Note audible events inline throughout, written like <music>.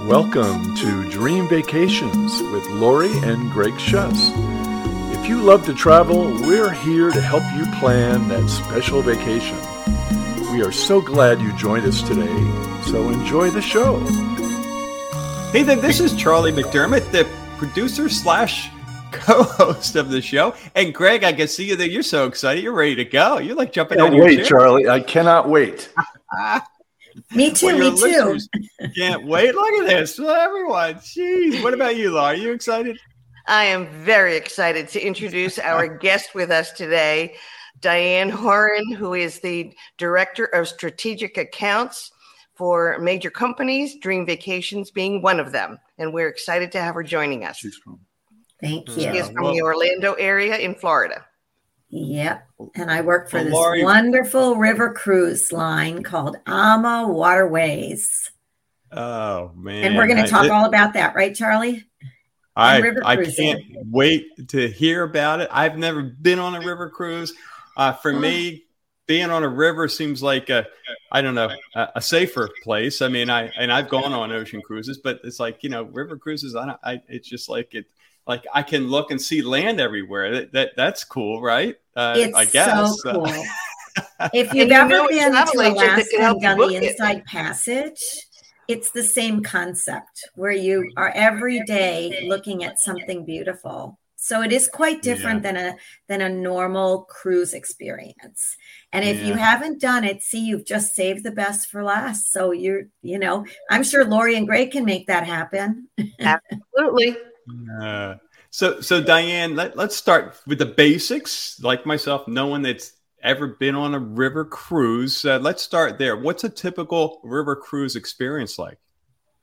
Welcome to Dream Vacations with Laurie and Greg Shuss. If you love to travel, we're here to help you plan that special vacation. We are so glad you joined us today, so enjoy the show. Hey there, this is Charlie McDermott, the producer slash co-host of the show. And Greg, I can see you there. You're so excited. You're ready to go. You're like jumping out of your wait, chair. Charlie. I cannot wait. <laughs> <laughs> Me too. Well, me too. Can't wait. Look at this. Everyone. Jeez. What about you, Laura? Are you excited? I am very excited to introduce our <laughs> guest with us today, Diane Horan, who is the Director of Strategic Accounts for major companies, Dream Vacations being one of them. And we're excited to have her joining us. She's from Thank you. She you. is from well- the Orlando area in Florida. Yep. And I work for this wonderful river cruise line called Ama Waterways. Oh man. And we're going to talk it- all about that, right, Charlie? I, I can't wait to hear about it. I've never been on a river cruise. Uh, for me, being on a river seems like a, I don't know, a, a safer place. I mean, I and I've gone on ocean cruises, but it's like you know, river cruises. I don't. I it's just like it. Like I can look and see land everywhere. That, that that's cool, right? Uh, It's I guess. so cool. <laughs> if you've you ever know been to Alaska can help and done book the it. Inside Passage, it's the same concept where you are every day looking at something beautiful. So it is quite different than a than a normal cruise experience. And if you haven't done it, see, you've just saved the best for last. So you're, you know, I'm sure Laurie and Greg can make that happen. <laughs> Absolutely. Uh, so, so Diane, let, let's start with the basics. Like myself, no one that's ever been on a river cruise. Uh, let's start there. What's a typical river cruise experience like?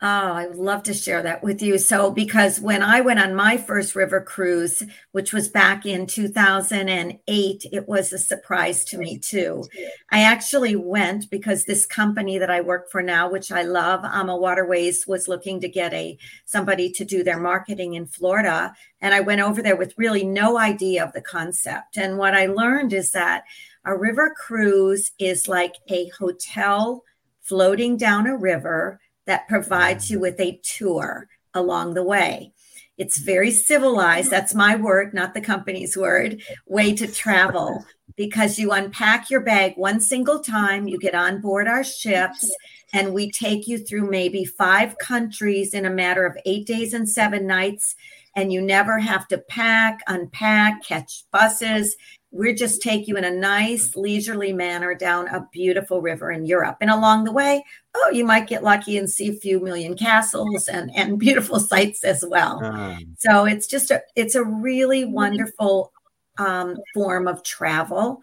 Oh, I would love to share that with you. So, because when I went on my first river cruise, which was back in 2008, it was a surprise to me too. I actually went because this company that I work for now, which I love, Ama Waterways, was looking to get a somebody to do their marketing in Florida, and I went over there with really no idea of the concept. And what I learned is that a river cruise is like a hotel floating down a river that provides you with a tour along the way. It's very civilized. That's my word, not the company's word, way to travel because you unpack your bag one single time, you get on board our ships, and we take you through maybe five countries in a matter of eight days and seven nights. And you never have to pack, unpack, catch buses. We just take you in a nice, leisurely manner down a beautiful river in Europe. And along the way, oh, you might get lucky and see a few million castles and, and <laughs> beautiful sights as well. Um, So it's just a it's a really wonderful um, form of travel.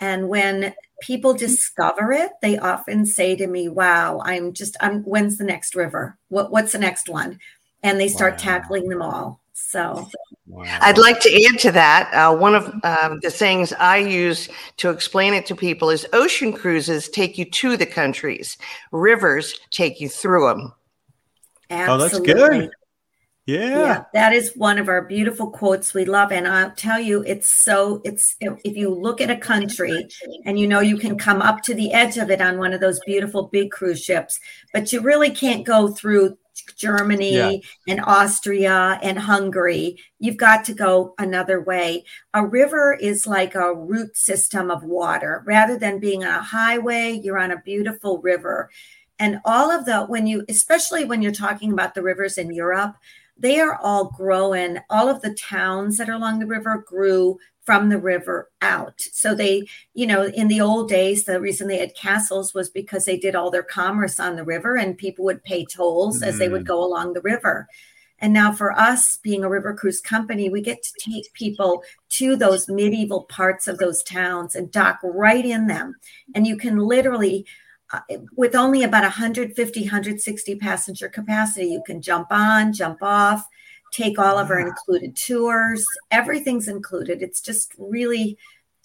And when people discover it, they often say to me, "Wow, I'm just I'm when's the next river? What what's the next one?" And they start Wow. tackling them all. So wow. I'd like to add to that. Uh, one of um, the sayings I use to explain it to people is ocean cruises take you to the countries, rivers take you through them. Oh, that's good. yeah. Yeah. that is one of our beautiful quotes we love and i'll tell you it's so it's if you look at a country and you know you can come up to the edge of it on one of those beautiful big cruise ships but you really can't go through germany Yeah. and austria and hungary you've got to go another way a river is like a root system of water rather than being on a highway you're on a beautiful river and all of the when you especially when you're talking about the rivers in europe they are all growing. All of the towns that are along the river grew from the river out. So they, you know, in the old days, the reason they had castles was because they did all their commerce on the river and people would pay tolls as they would go along the river. And now for us being a river cruise company, we get to take people to those medieval parts of those towns and dock right in them. And you can literally uh, with only about 150 160 passenger capacity you can jump on jump off take all of our included tours everything's included it's just really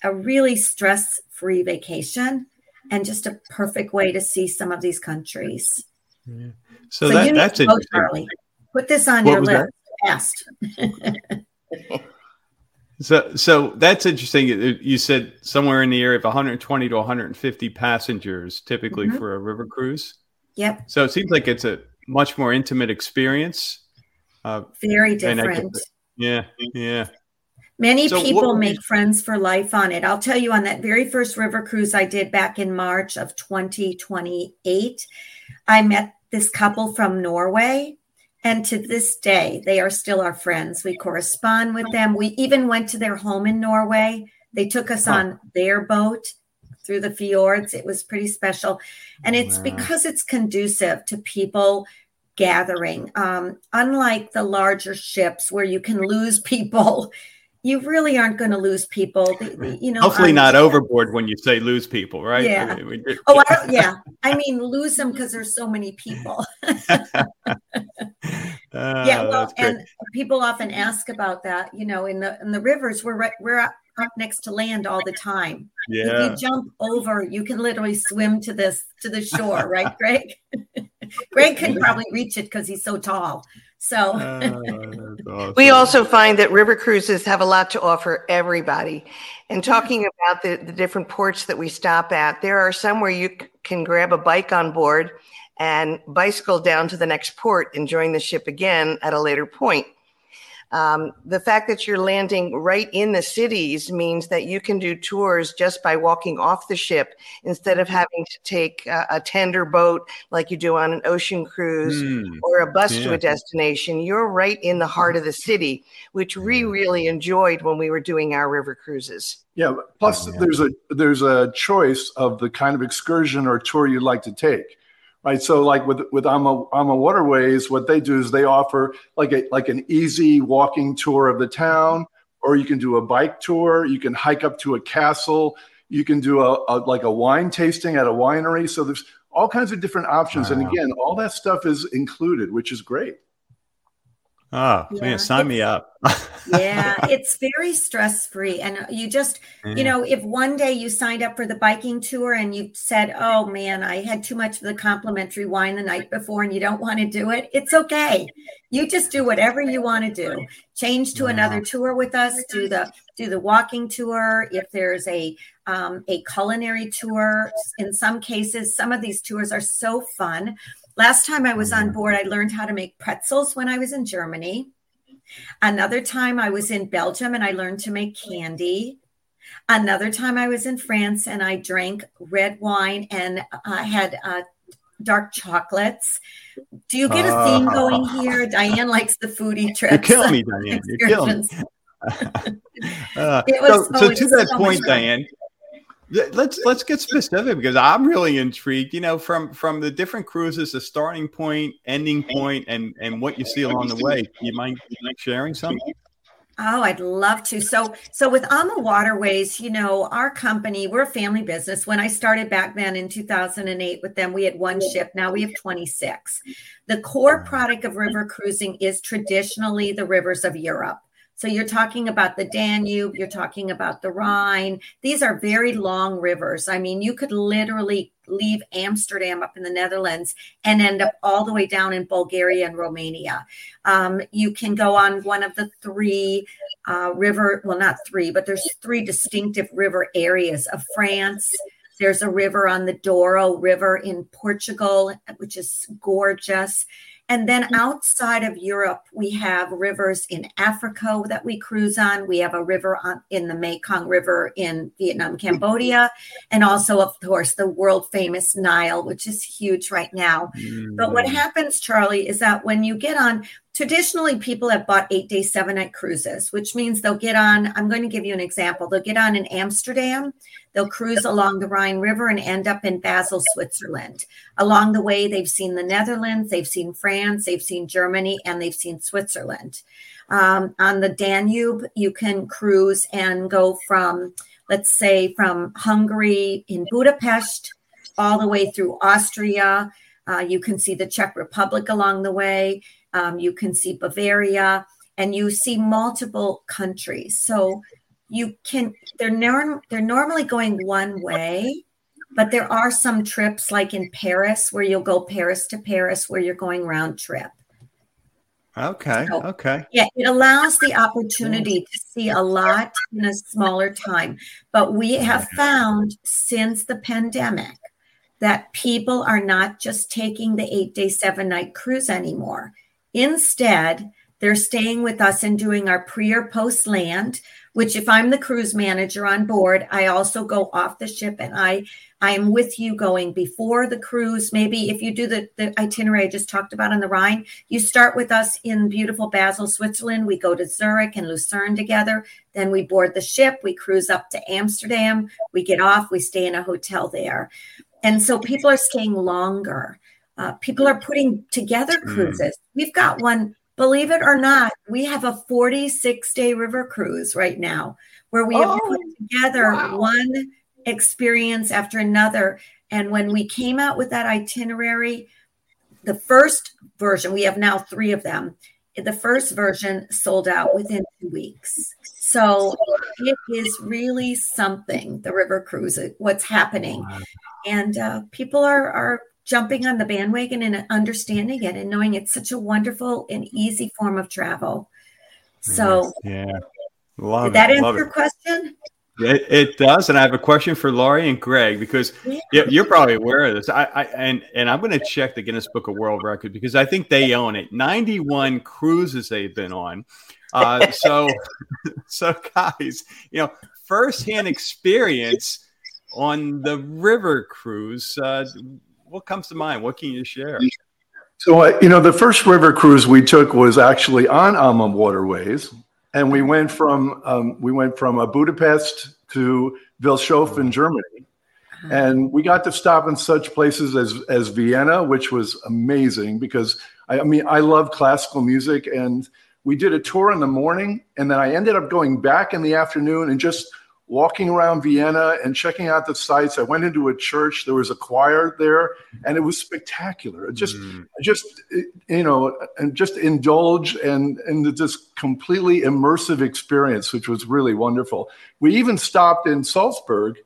a really stress free vacation and just a perfect way to see some of these countries So, you that, need that's to go. Charlie. put this on What your list fast <laughs> So, so that's interesting. You said somewhere in the area of 120 to 150 passengers, typically Mhm. for a river cruise. yep So it seems like it's a much more intimate experience. Uh, Very different. yeah, yeah. Many so people make you- friends for life on it. I'll tell you on that very first river cruise I did back in March of 2028, I met this couple from Norway. And to this day, they are still our friends. We correspond with them. We even went to their home in Norway. They took us on their boat through the fjords. It was pretty special. And it's wow. because it's conducive to people gathering. Um, unlike the larger ships where you can lose people <laughs> you really aren't going to lose people. You know, hopefully not overboard when you say lose people, right? Yeah. oh, I <laughs> yeah. I mean, lose them because there's so many people. uh, <laughs> yeah. Well, and people often ask about that. You know, in the in the rivers, we're right, we're up next to land all the time. Yeah. If you jump over, you can literally swim to this to the shore, right, Greg? Greg can probably reach it because he's so tall. So <laughs> oh, awesome. we also find that river cruises have a lot to offer everybody. And talking about the, the different ports that we stop at, there are some where you c- can grab a bike on board and bicycle down to the next port, and join the ship again at a later point. Um, the fact that you're landing right in the cities means that you can do tours just by walking off the ship instead of having to take a, a tender boat like you do on an ocean cruise mm, or a bus yeah. to a destination. You're right in the heart of the city, which we really enjoyed when we were doing our river cruises. Yeah. Plus, oh, yeah. there's a there's a choice of the kind of excursion or tour you'd like to take right? So like with with AMA, AMA Waterways, what they do is they offer like a like an easy walking tour of the town, or you can do a bike tour. You can hike up to a castle. You can do a, a like a wine tasting at a winery. So there's all kinds of different options, wow. and again, all that stuff is included, which is great. Oh yeah. man, sign me up. <laughs> yeah, it's very stress free. And you just, yeah. you know, if one day you signed up for the biking tour and you said, oh man, I had too much of the complimentary wine the night before and you don't want to do it, it's okay. You just do whatever you want to do. Change to another tour with us, do the do the walking tour. If there's a um, a culinary tour, in some cases, some of these tours are so fun Last time I was on board, I learned how to make pretzels when I was in Germany. Another time I was in Belgium and I learned to make candy. Another time I was in France and I drank red wine and I had uh, dark chocolates. Do you get a theme going here? Diane likes the foodie trips. You kill me, Diane. You kill me. <laughs> <laughs> uh, so, so, to that so point, Diane, let's let's get specific because I'm really intrigued. You know, from from the different cruises, the starting point, ending point, and and what you see along the way. You mind, you mind sharing some? Oh, I'd love to. So, so with AMA Waterways, you know, our company, we're a family business. When I started back then in 2008 with them, we had one ship. Now we have 26. The core product of river cruising is traditionally the rivers of Europe. So you're talking about the Danube, you're talking about the Rhine. These are very long rivers. I mean, you could literally leave Amsterdam up in the Netherlands and end up all the way down in Bulgaria and Romania. Um, you can go on one of the three uh, river, well, not three, but there's three distinctive river areas of France. There's a river on the Douro River in Portugal, which is gorgeous. And then outside of Europe, we have rivers in Africa that we cruise on. We have a river on, in the Mekong River in Vietnam, Cambodia, and also, of course, the world famous Nile, which is huge right now. Mm-hmm. But what mm. happens, Charlie, is that when you get on, traditionally people have bought eight day, seven night cruises, which means they'll get on. I'm going to give you an example. They'll get on in Amsterdam, they'll cruise along the Rhine River and end up in Basel, Switzerland. Along the way, they've seen the Netherlands, they've seen France, they've seen Germany, and they've seen Switzerland. Um, on the Danube, you can cruise and go from, let's say, from Hungary in Budapest all the way through Austria. Uh, you can see the Czech Republic along the way. Um, you can see Bavaria, and you see multiple countries. So you can they're norm, they're normally going one way, but there are some trips like in Paris where you'll go Paris to Paris where you're going round trip. Okay. So, okay. Yeah, it allows the opportunity to see a lot in a smaller time. But we have found since the pandemic that people are not just taking the eight day, seven night cruise anymore. Instead, they're staying with us and doing our pre or post land, which if I'm the cruise manager on board, I also go off the ship and I I am with you going before the cruise. Maybe if you do the, the itinerary I just talked about on the Rhine, you start with us in beautiful Basel, Switzerland. We go to Zurich and Lucerne together. Then we board the ship. We cruise up to Amsterdam. We get off. We stay in a hotel there. And so people are staying longer. Uh, people are putting together hmm. cruises. Mm. We've got one, believe it or not, we have a 46 day river cruise right now where we have oh, put together wow. one experience after another. And when we came out with that itinerary, the first version, we have now three of them. The first version sold out within two weeks. So it is really something, the river cruise, what's happening. And uh, people are, are jumping on the bandwagon and understanding it and knowing it's such a wonderful and easy form of travel. So, yeah, love did that it, answer your question? It, it, does, and I have a question for Laurie and Greg because yeah. you're probably aware of this. I, I and and I'm going to check the Guinness Book of World Record because I think they own it. 91 cruises they've been on. Uh, so, <laughs> so guys, you know, firsthand experience on the river cruise. Uh, what comes to mind? What can you share? So, uh, you know, the first river cruise we took was actually on AMA Waterways and we went from um, we went from uh, Budapest to Vilshofen, Germany, and we got to stop in such places as as Vienna, which was amazing because I, I mean I love classical music, and we did a tour in the morning, and then I ended up going back in the afternoon and just walking around Vienna and checking out the sites. I went into a church. There was a choir there, and it was spectacular. Just, mm. just you know, and just indulge and and this completely immersive experience, which was really wonderful. We even stopped in Salzburg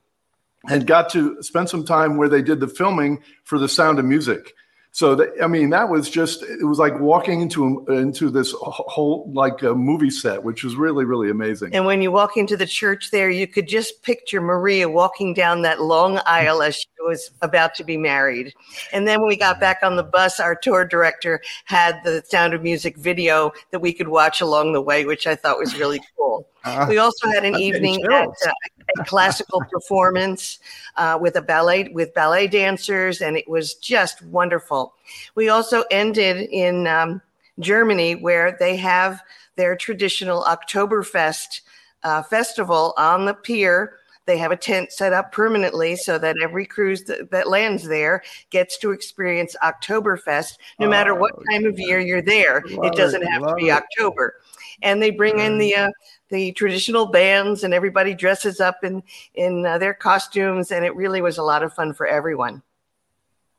and got to spend some time where they did the filming for The Sound of Music. So I mean, that was just it was like walking into into this whole like a movie set, which was really really amazing. And when you walk into the church there, you could just picture Maria walking down that long aisle as she was about to be married. And then when we got back on the bus, our tour director had the Sound of Music video that we could watch along the way, which I thought was really cool. Uh, we also had an evening at uh, a classical <laughs> performance uh, with a ballet with ballet dancers, and it was just wonderful. We also ended in um, Germany, where they have their traditional Oktoberfest uh, festival on the pier. They have a tent set up permanently so that every cruise that, that lands there gets to experience Oktoberfest, no matter what oh, time of year you're there. It doesn't have to be October. And they bring in the uh, the traditional bands and everybody dresses up in in uh, their costumes and it really was a lot of fun for everyone.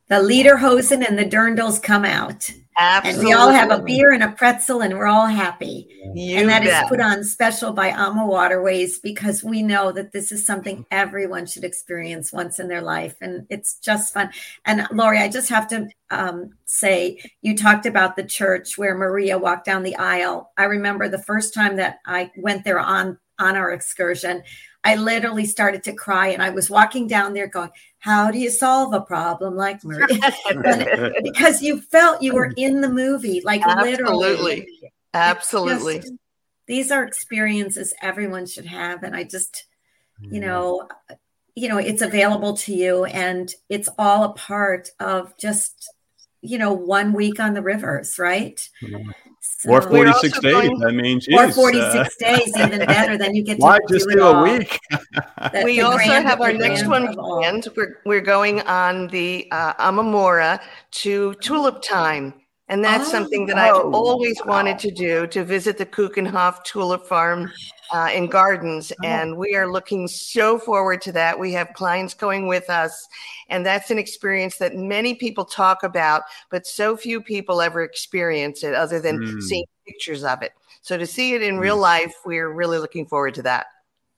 The lederhosen and the dirndls come out Absolutely. And we all have a beer and a pretzel and we're all happy. You and that bet. is put on special by AMA Waterways because we know that this is something everyone should experience once in their life. And it's just fun. And Laurie, I just have to um, say, you talked about the church where Maria walked down the aisle. I remember the first time that I went there on on our excursion. I literally started to cry and I was walking down there going, How do you solve a problem like Maria? <laughs> <laughs> because you felt you were in the movie, like Absolutely. literally. Absolutely. Just, these are experiences everyone should have. And I just, you mm-hmm. know, you know, it's available to you and it's all a part of just, you know, one week on the rivers, right? Mm-hmm. So or 46 days. Going, I mean, geez, or 46 uh, days, even <laughs> better. Then you get to why just do, do a week. <laughs> <laughs> we also have our next one planned. We're, we're going on the uh, Amamora to Tulip Time. And that's oh, something that I've always wow. wanted to do to visit the Keukenhof Tulip Farm uh, in Gardens. Oh. And we are looking so forward to that. We have clients going with us. And that's an experience that many people talk about, but so few people ever experience it other than mm. seeing pictures of it. So to see it in mm. real life, we're really looking forward to that.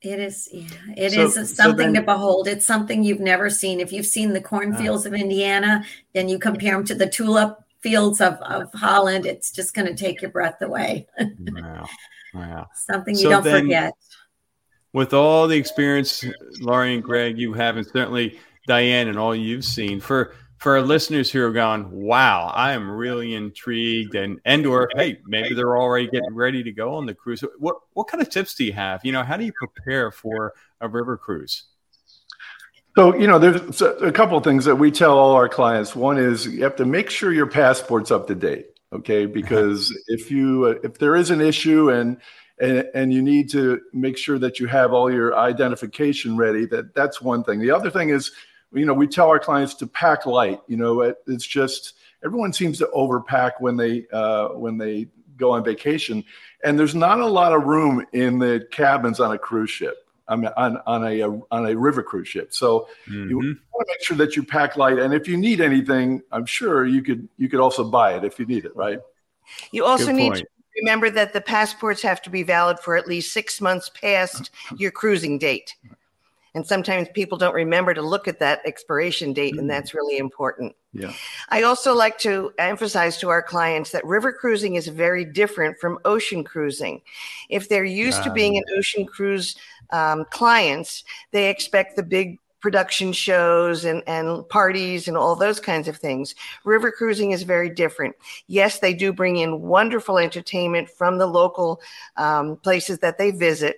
It is, yeah, it so, is something so then, to behold. It's something you've never seen. If you've seen the cornfields uh, of Indiana, then you compare them to the tulip fields of, of Holland, it's just going to take your breath away. <laughs> wow. Wow. Something you so don't then, forget. With all the experience, Laurie and Greg, you have, and certainly Diane, and all you've seen for for our listeners who are going, wow, I am really intrigued, and and or hey, maybe they're already getting ready to go on the cruise. What what kind of tips do you have? You know, how do you prepare for a river cruise? So, you know, there's a couple of things that we tell all our clients. One is you have to make sure your passport's up to date, okay? <laughs> Because if you if there is an issue and and, and you need to make sure that you have all your identification ready, that that's one thing. The other thing is, you know, we tell our clients to pack light. You know, it, it's just everyone seems to overpack when they uh, when they go on vacation, and there's not a lot of room in the cabins on a cruise ship. I mean, on, on a, on a river cruise ship. So mm-hmm. you want to make sure that you pack light, and if you need anything, I'm sure you could you could also buy it if you need it, right? You also need to remember that the passports have to be valid for at least six months past <laughs> your cruising date. And sometimes people don't remember to look at that expiration date, and mm. that's really important. Yeah. I also like to emphasize to our clients that river cruising is very different from ocean cruising. If they're used to being an ocean cruise um, clients, they expect the big production shows and, and parties and all those kinds of things. River cruising is very different. Yes, they do bring in wonderful entertainment from the local um, places that they visit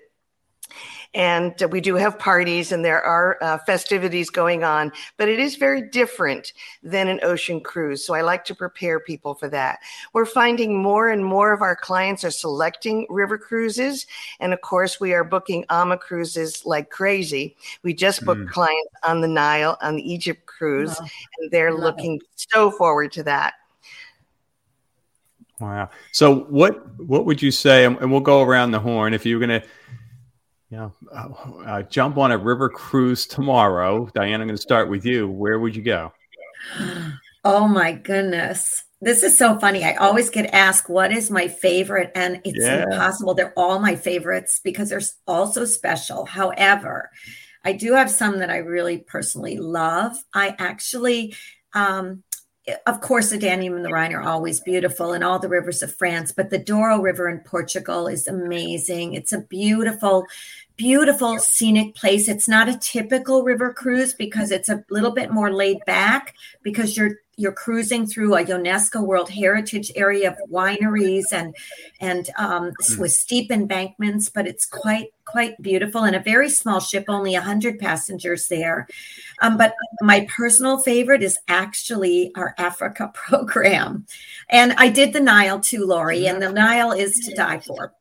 and we do have parties and there are uh, festivities going on, but it is very different than an ocean cruise. So I like to prepare people for that. We're finding more and more of our clients are selecting river cruises. And of course, we are booking AMA cruises like crazy. We just booked mm. clients on the Nile on the Egypt cruise, wow. and they're looking it. so forward to that. Wow. So what what would you say? And we'll go around the horn. If you're going to yeah, uh, uh, jump on a river cruise tomorrow. Diane, I'm going to start with you. Where would you go? Oh my goodness. This is so funny. I always get asked what is my favorite, and it's yeah. impossible. They're all my favorites because they're all so special. However, I do have some that I really personally love. I actually um, of course, the Danube and the Rhine are always beautiful, and all the rivers of France. But the Douro River in Portugal is amazing. It's a beautiful, beautiful scenic place. It's not a typical river cruise because it's a little bit more laid back because you're you're cruising through a UNESCO World Heritage area of wineries and and um, hmm. with steep embankments, but it's quite quite beautiful and a very small ship, only hundred passengers there. Um, but my personal favorite is actually our Africa <laughs> program, and I did the Nile too, Laurie, and the Nile is to die for.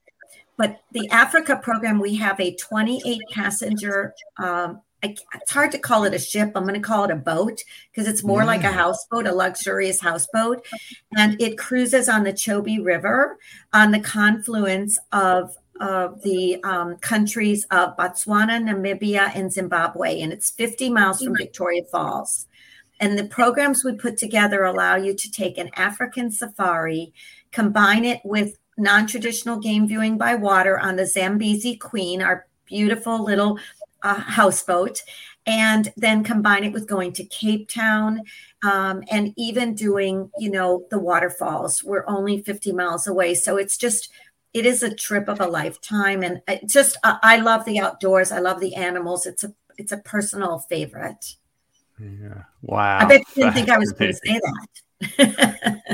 But the Africa program, we have a 28 passenger um, I, it's hard to call it a ship. I'm going to call it a boat because it's more yeah. like a houseboat, a luxurious houseboat. And it cruises on the Chobe River on the confluence of, of the um, countries of Botswana, Namibia, and Zimbabwe. And it's 50 miles from Victoria Falls. And the programs we put together allow you to take an African safari, combine it with non traditional game viewing by water on the Zambezi Queen, our beautiful little a houseboat and then combine it with going to Cape Town um, and even doing, you know, the waterfalls. We're only 50 miles away. So it's just, it is a trip of a lifetime. And it just, I love the outdoors. I love the animals. It's a, it's a personal favorite. Yeah. Wow. I bet you didn't think I was going to say that <laughs>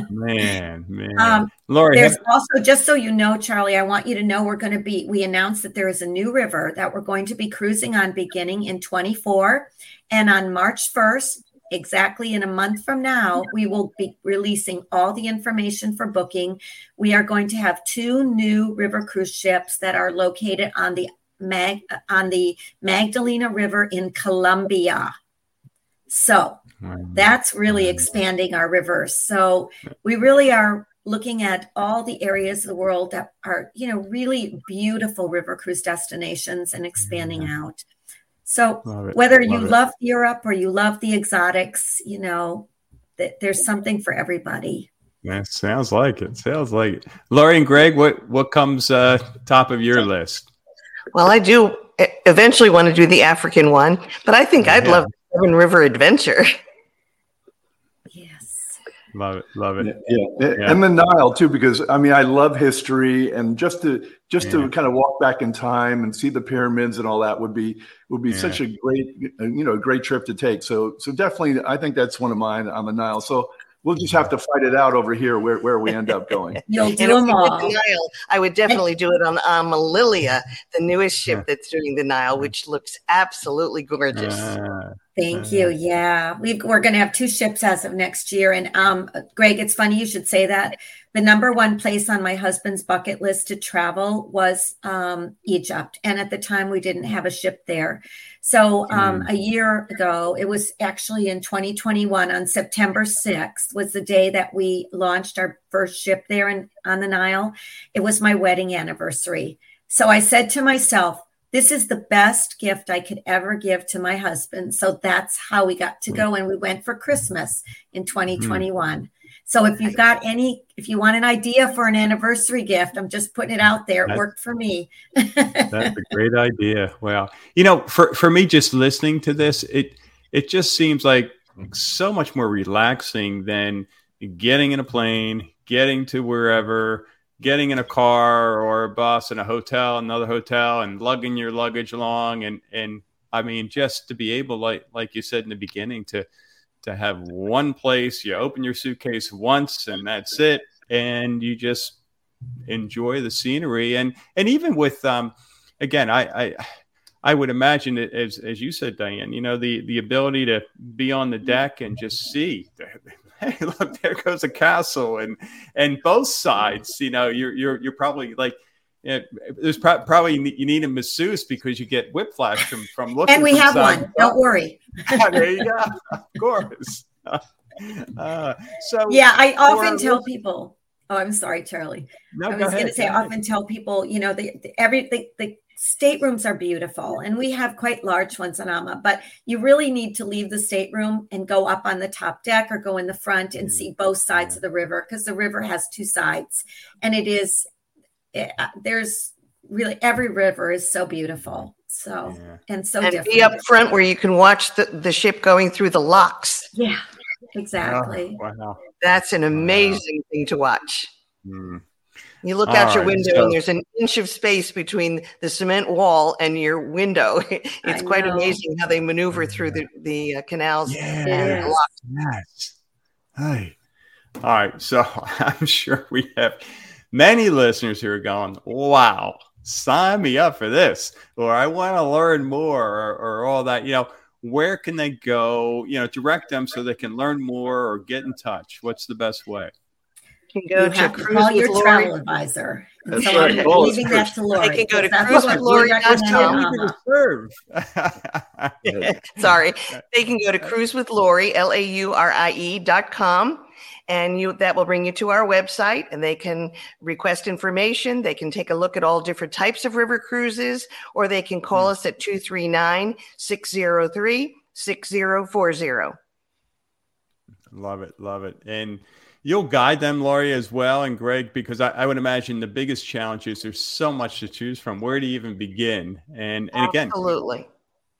man, man. Um, Laurie, there's have- also just so you know, Charlie, I want you to know we're going to be. We announced that there is a new river that we're going to be cruising on beginning in 24, and on March 1st, exactly in a month from now, we will be releasing all the information for booking. We are going to have two new river cruise ships that are located on the Mag on the Magdalena River in Colombia. So that's really expanding our rivers. So we really are looking at all the areas of the world that are, you know, really beautiful river cruise destinations and expanding out. So whether you love, love Europe or you love the exotics, you know, that there's something for everybody. That sounds like it. Sounds like it. Laurie and Greg, what what comes uh, top of your list? Well, I do eventually want to do the African one, but I think I'd love Seven River Adventure. <laughs> Love it, love it. Yeah. yeah. and the Nile too, because I mean, I love history, and just to just yeah. to kind of walk back in time and see the pyramids and all that would be would be yeah. such a great you know great trip to take. So so definitely, I think that's one of mine on the Nile. So we'll just have to fight it out over here where, where we end up going. <laughs> You'll do them all. The Nile, I would definitely do it on um, Lilia, the newest ship that's doing the Nile, which looks absolutely gorgeous. Uh, Thank you. Yeah, we are going to have two ships as of next year. And um, Greg, it's funny you should say that. The number one place on my husband's bucket list to travel was um, Egypt, and at the time we didn't have a ship there. So um, mm. a year ago, it was actually in 2021 on September 6th was the day that we launched our first ship there in, on the Nile. It was my wedding anniversary. So I said to myself, this is the best gift I could ever give to my husband. So that's how we got to hmm. go. And we went for Christmas in 2021. Mm. So if you've got any, if you want an idea for an anniversary gift, I'm just putting it out there. It that's, worked for me. that's a <laughs> great idea. Wow. You know, for, for me, just listening to this, it, it just seems like so much more relaxing than getting in a plane, getting to wherever, getting in a car or a bus in a hotel, another hotel, and lugging your luggage along, and and I mean, just to be able, like like you said in the beginning, to to have one place, you open your suitcase once, and that's it, and you just enjoy the scenery, and and even with um, again, I I. I would imagine it as as you said, Diane. You know the the ability to be on the deck and just see <laughs> hey, look, there goes a castle, and and both sides, you know, you're you're you're probably like. You know, there's pro- probably you need a masseuse because you get whiplash from from looking. And we have one. Don't worry. <laughs> there you go. Of course. <laughs> Uh, so yeah, I often tell people. Oh, I'm sorry, Charlie. No, I was going to say, I often tell people, you know, the, the every the, the staterooms are beautiful and we have quite large ones on Ama, but you really need to leave the stateroom and go up on the top deck or go in the front and see both sides of the river because the river has two sides and it is, it, uh, there's really every river is so beautiful. So, yeah. and so and different. be up front where you can watch the, the ship going through the locks. Yeah, exactly. Oh, wow. That's an amazing wow. thing to watch. Mm. You look out All your right, window so, and there's an inch of space between the cement wall and your window. <laughs> It's I quite know. amazing how they maneuver through the, the uh, canals. Yes. yes. Hey. All right. So <laughs> I'm sure we have many listeners here are going, wow, sign me up for this, or I want to learn more, or, or all that. You know, where can they go? You know, direct them so they can learn more or get in touch. What's the best way? can go you to have to call your Laurie. travel advisor. That's so right. I'm leaving that to Laurie. They can go to cruisewithlaurie.com. <laughs> Sorry. They can go to <laughs> cruisewithlaurie, L-A-U-R-I-E dot com. And you that will bring you to our website and they can request information. They can take a look at all different types of river cruises, or they can call hmm. us at 239 603 6040. Love it. Love it. And You'll guide them, Laurie, as well, and Greg, because I, I, would imagine the biggest challenge is there's so much to choose from. Where do you even begin? And and again, absolutely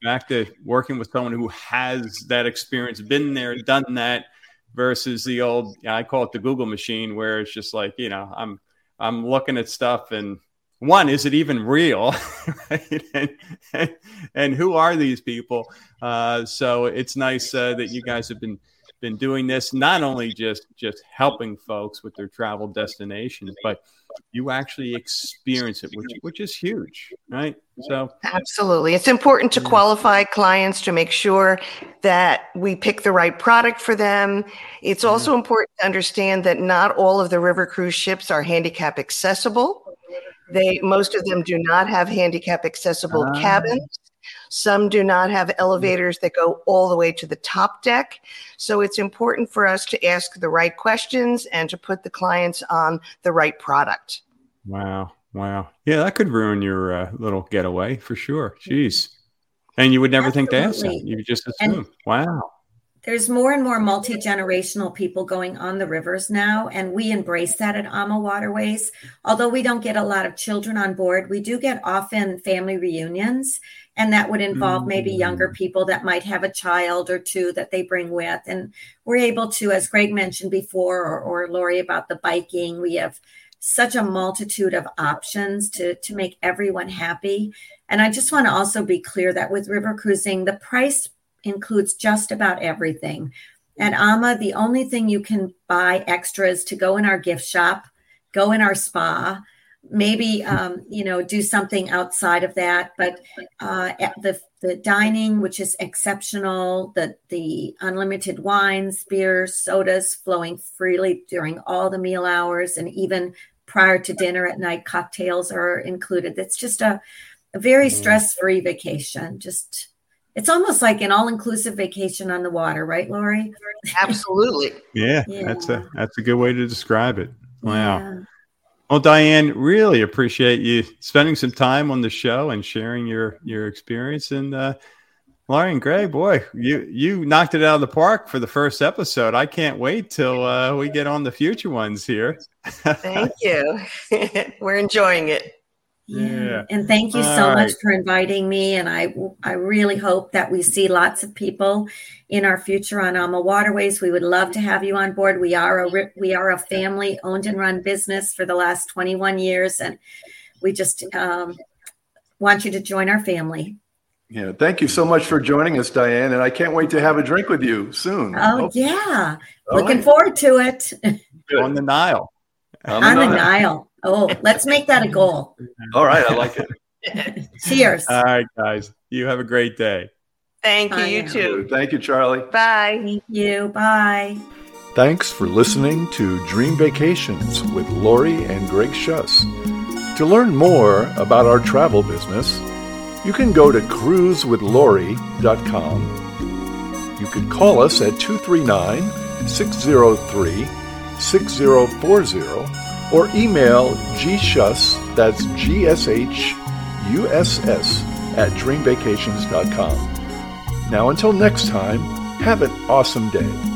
back to working with someone who has that experience, been there, done that, versus the old I call it the Google machine, where it's just like you know I'm I'm looking at stuff and one is it even real <laughs> right? and, and, and, who are these people uh, so it's nice uh, that you guys have been been doing this not only just just helping folks with their travel destinations but you actually experience it which which is huge right? So absolutely. It's important to qualify clients to make sure that we pick the right product for them. It's also important to understand that not all of the river cruise ships are handicap accessible. They most of them do not have handicap accessible uh, cabins some do not have elevators that go all the way to the top deck. So it's important for us to ask the right questions and to put the clients on the right product. Wow. Wow. Yeah, that could ruin your uh, little getaway for sure. Jeez. And you would never Absolutely. think to ask that. You just assume. And wow. There's more and more multi generational people going on the rivers now, and we embrace that at AMA Waterways. Although we don't get a lot of children on board, we do get often family reunions, and that would involve mm-hmm. maybe younger people that might have a child or two that they bring with. And we're able to, as Greg mentioned before, or, or Laurie about the biking, we have such a multitude of options to, to make everyone happy. And I just want to also be clear that with river cruising, the price includes just about everything. At AMA, the only thing you can buy extra is to go in our gift shop, go in our spa, maybe um, you know do something outside of that. But uh, the the dining, which is exceptional, the the unlimited wines, beers, sodas flowing freely during all the meal hours, and even prior to dinner at night, cocktails are included. It's just a, a very mm-hmm. stress free vacation. Just it's almost like an all-inclusive vacation on the water, right, Laurie? Absolutely. <laughs> yeah, yeah, that's a that's a good way to describe it. Wow. Yeah. Well, Diane, really appreciate you spending some time on the show and sharing your your experience. And uh, Laurie and Greg, boy, you you knocked it out of the park for the first episode. I can't wait till uh, we get on the future ones here. <laughs> Thank you. <laughs> We're enjoying it. Yeah. And thank you All so right. much for inviting me. And I I really hope that we see lots of people in our future on AMA Waterways. We would love to have you on board. We are a we are a family owned and run business for the last 21 years, and we just um, want you to join our family. Yeah, thank you so much for joining us, Diane. And I can't wait to have a drink with you soon. Oh, yeah. All Looking right. forward to it. On the Nile. On the, on Nile. the Nile. Oh, let's make that a goal. <laughs> All right, I like it. <laughs> Cheers. All right, guys. You have a great day. Thank you. Bye. You too. Thank you, Charlie. Bye. Thank you. Bye. Thanks for listening to Dream Vacations with Laurie and Greg Shuss. To learn more about our travel business, you can go to cruisewithlaurie.com. You can call us at 239 603 6040 or email gshuss, that's G-S-H-U-S-S, at dreamvacations.com. Now until next time, have an awesome day.